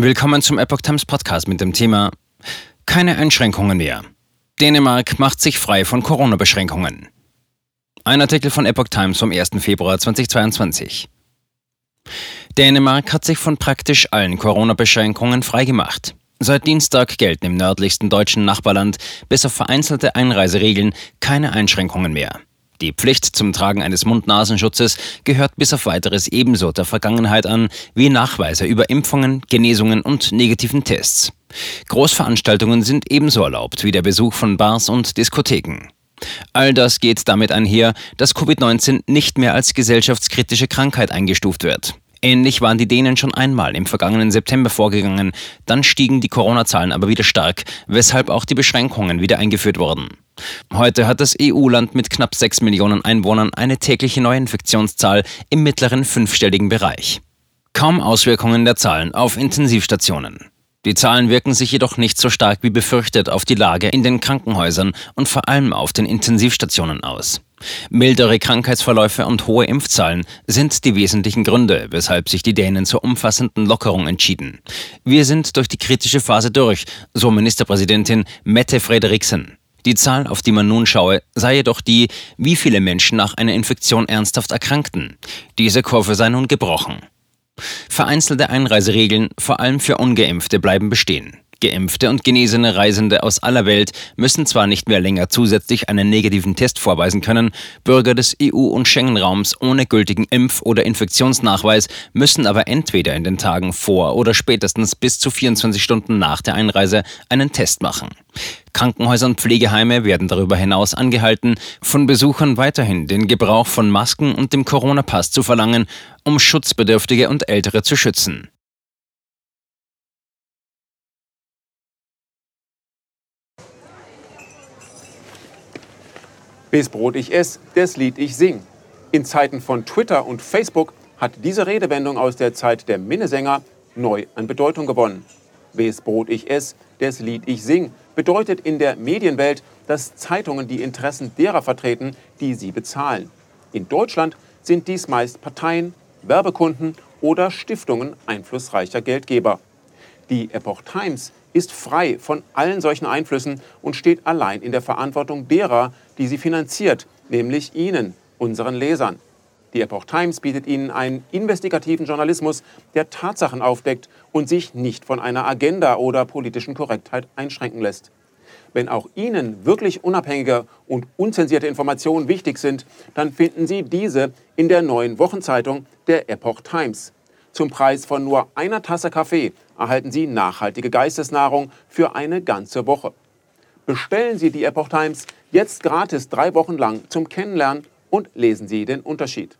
Willkommen zum Epoch Times Podcast mit dem Thema Keine Einschränkungen mehr. Dänemark macht sich frei von Corona-Beschränkungen. Ein Artikel von Epoch Times vom 1. Februar 2022. Dänemark hat sich von praktisch allen Corona-Beschränkungen freigemacht. Seit Dienstag gelten im nördlichsten deutschen Nachbarland bis auf vereinzelte Einreiseregeln keine Einschränkungen mehr. Die Pflicht zum Tragen eines Mund-Nasenschutzes gehört bis auf weiteres ebenso der Vergangenheit an wie Nachweise über Impfungen, Genesungen und negativen Tests. Großveranstaltungen sind ebenso erlaubt wie der Besuch von Bars und Diskotheken. All das geht damit einher, dass Covid-19 nicht mehr als gesellschaftskritische Krankheit eingestuft wird. Ähnlich waren die Dänen schon einmal im vergangenen September vorgegangen, dann stiegen die Corona-Zahlen aber wieder stark, weshalb auch die Beschränkungen wieder eingeführt wurden. Heute hat das EU-Land mit knapp 6 Millionen Einwohnern eine tägliche Neuinfektionszahl im mittleren fünfstelligen Bereich. Kaum Auswirkungen der Zahlen auf Intensivstationen. Die Zahlen wirken sich jedoch nicht so stark wie befürchtet auf die Lage in den Krankenhäusern und vor allem auf den Intensivstationen aus. Mildere Krankheitsverläufe und hohe Impfzahlen sind die wesentlichen Gründe, weshalb sich die Dänen zur umfassenden Lockerung entschieden. Wir sind durch die kritische Phase durch, so Ministerpräsidentin Mette Frederiksen. Die Zahl, auf die man nun schaue, sei jedoch die, wie viele Menschen nach einer Infektion ernsthaft erkrankten. Diese Kurve sei nun gebrochen. Vereinzelte Einreiseregeln, vor allem für ungeimpfte, bleiben bestehen. Geimpfte und genesene Reisende aus aller Welt müssen zwar nicht mehr länger zusätzlich einen negativen Test vorweisen können, Bürger des EU- und Schengen-Raums ohne gültigen Impf- oder Infektionsnachweis müssen aber entweder in den Tagen vor oder spätestens bis zu 24 Stunden nach der Einreise einen Test machen. Krankenhäuser und Pflegeheime werden darüber hinaus angehalten, von Besuchern weiterhin den Gebrauch von Masken und dem Corona-Pass zu verlangen, um Schutzbedürftige und Ältere zu schützen. Bis Brot ich ess, das Lied ich sing. In Zeiten von Twitter und Facebook hat diese Redewendung aus der Zeit der Minnesänger neu an Bedeutung gewonnen. Wes Brot ich ess, das Lied ich sing, bedeutet in der Medienwelt, dass Zeitungen die Interessen derer vertreten, die sie bezahlen. In Deutschland sind dies meist Parteien, Werbekunden oder Stiftungen einflussreicher Geldgeber. Die Epoch Times ist frei von allen solchen Einflüssen und steht allein in der Verantwortung derer, die sie finanziert, nämlich Ihnen, unseren Lesern. Die Epoch Times bietet Ihnen einen investigativen Journalismus, der Tatsachen aufdeckt und sich nicht von einer Agenda oder politischen Korrektheit einschränken lässt. Wenn auch Ihnen wirklich unabhängige und unzensierte Informationen wichtig sind, dann finden Sie diese in der neuen Wochenzeitung der Epoch Times. Zum Preis von nur einer Tasse Kaffee erhalten Sie nachhaltige Geistesnahrung für eine ganze Woche. Bestellen Sie die Epoch Times jetzt gratis drei Wochen lang zum Kennenlernen und lesen Sie den Unterschied.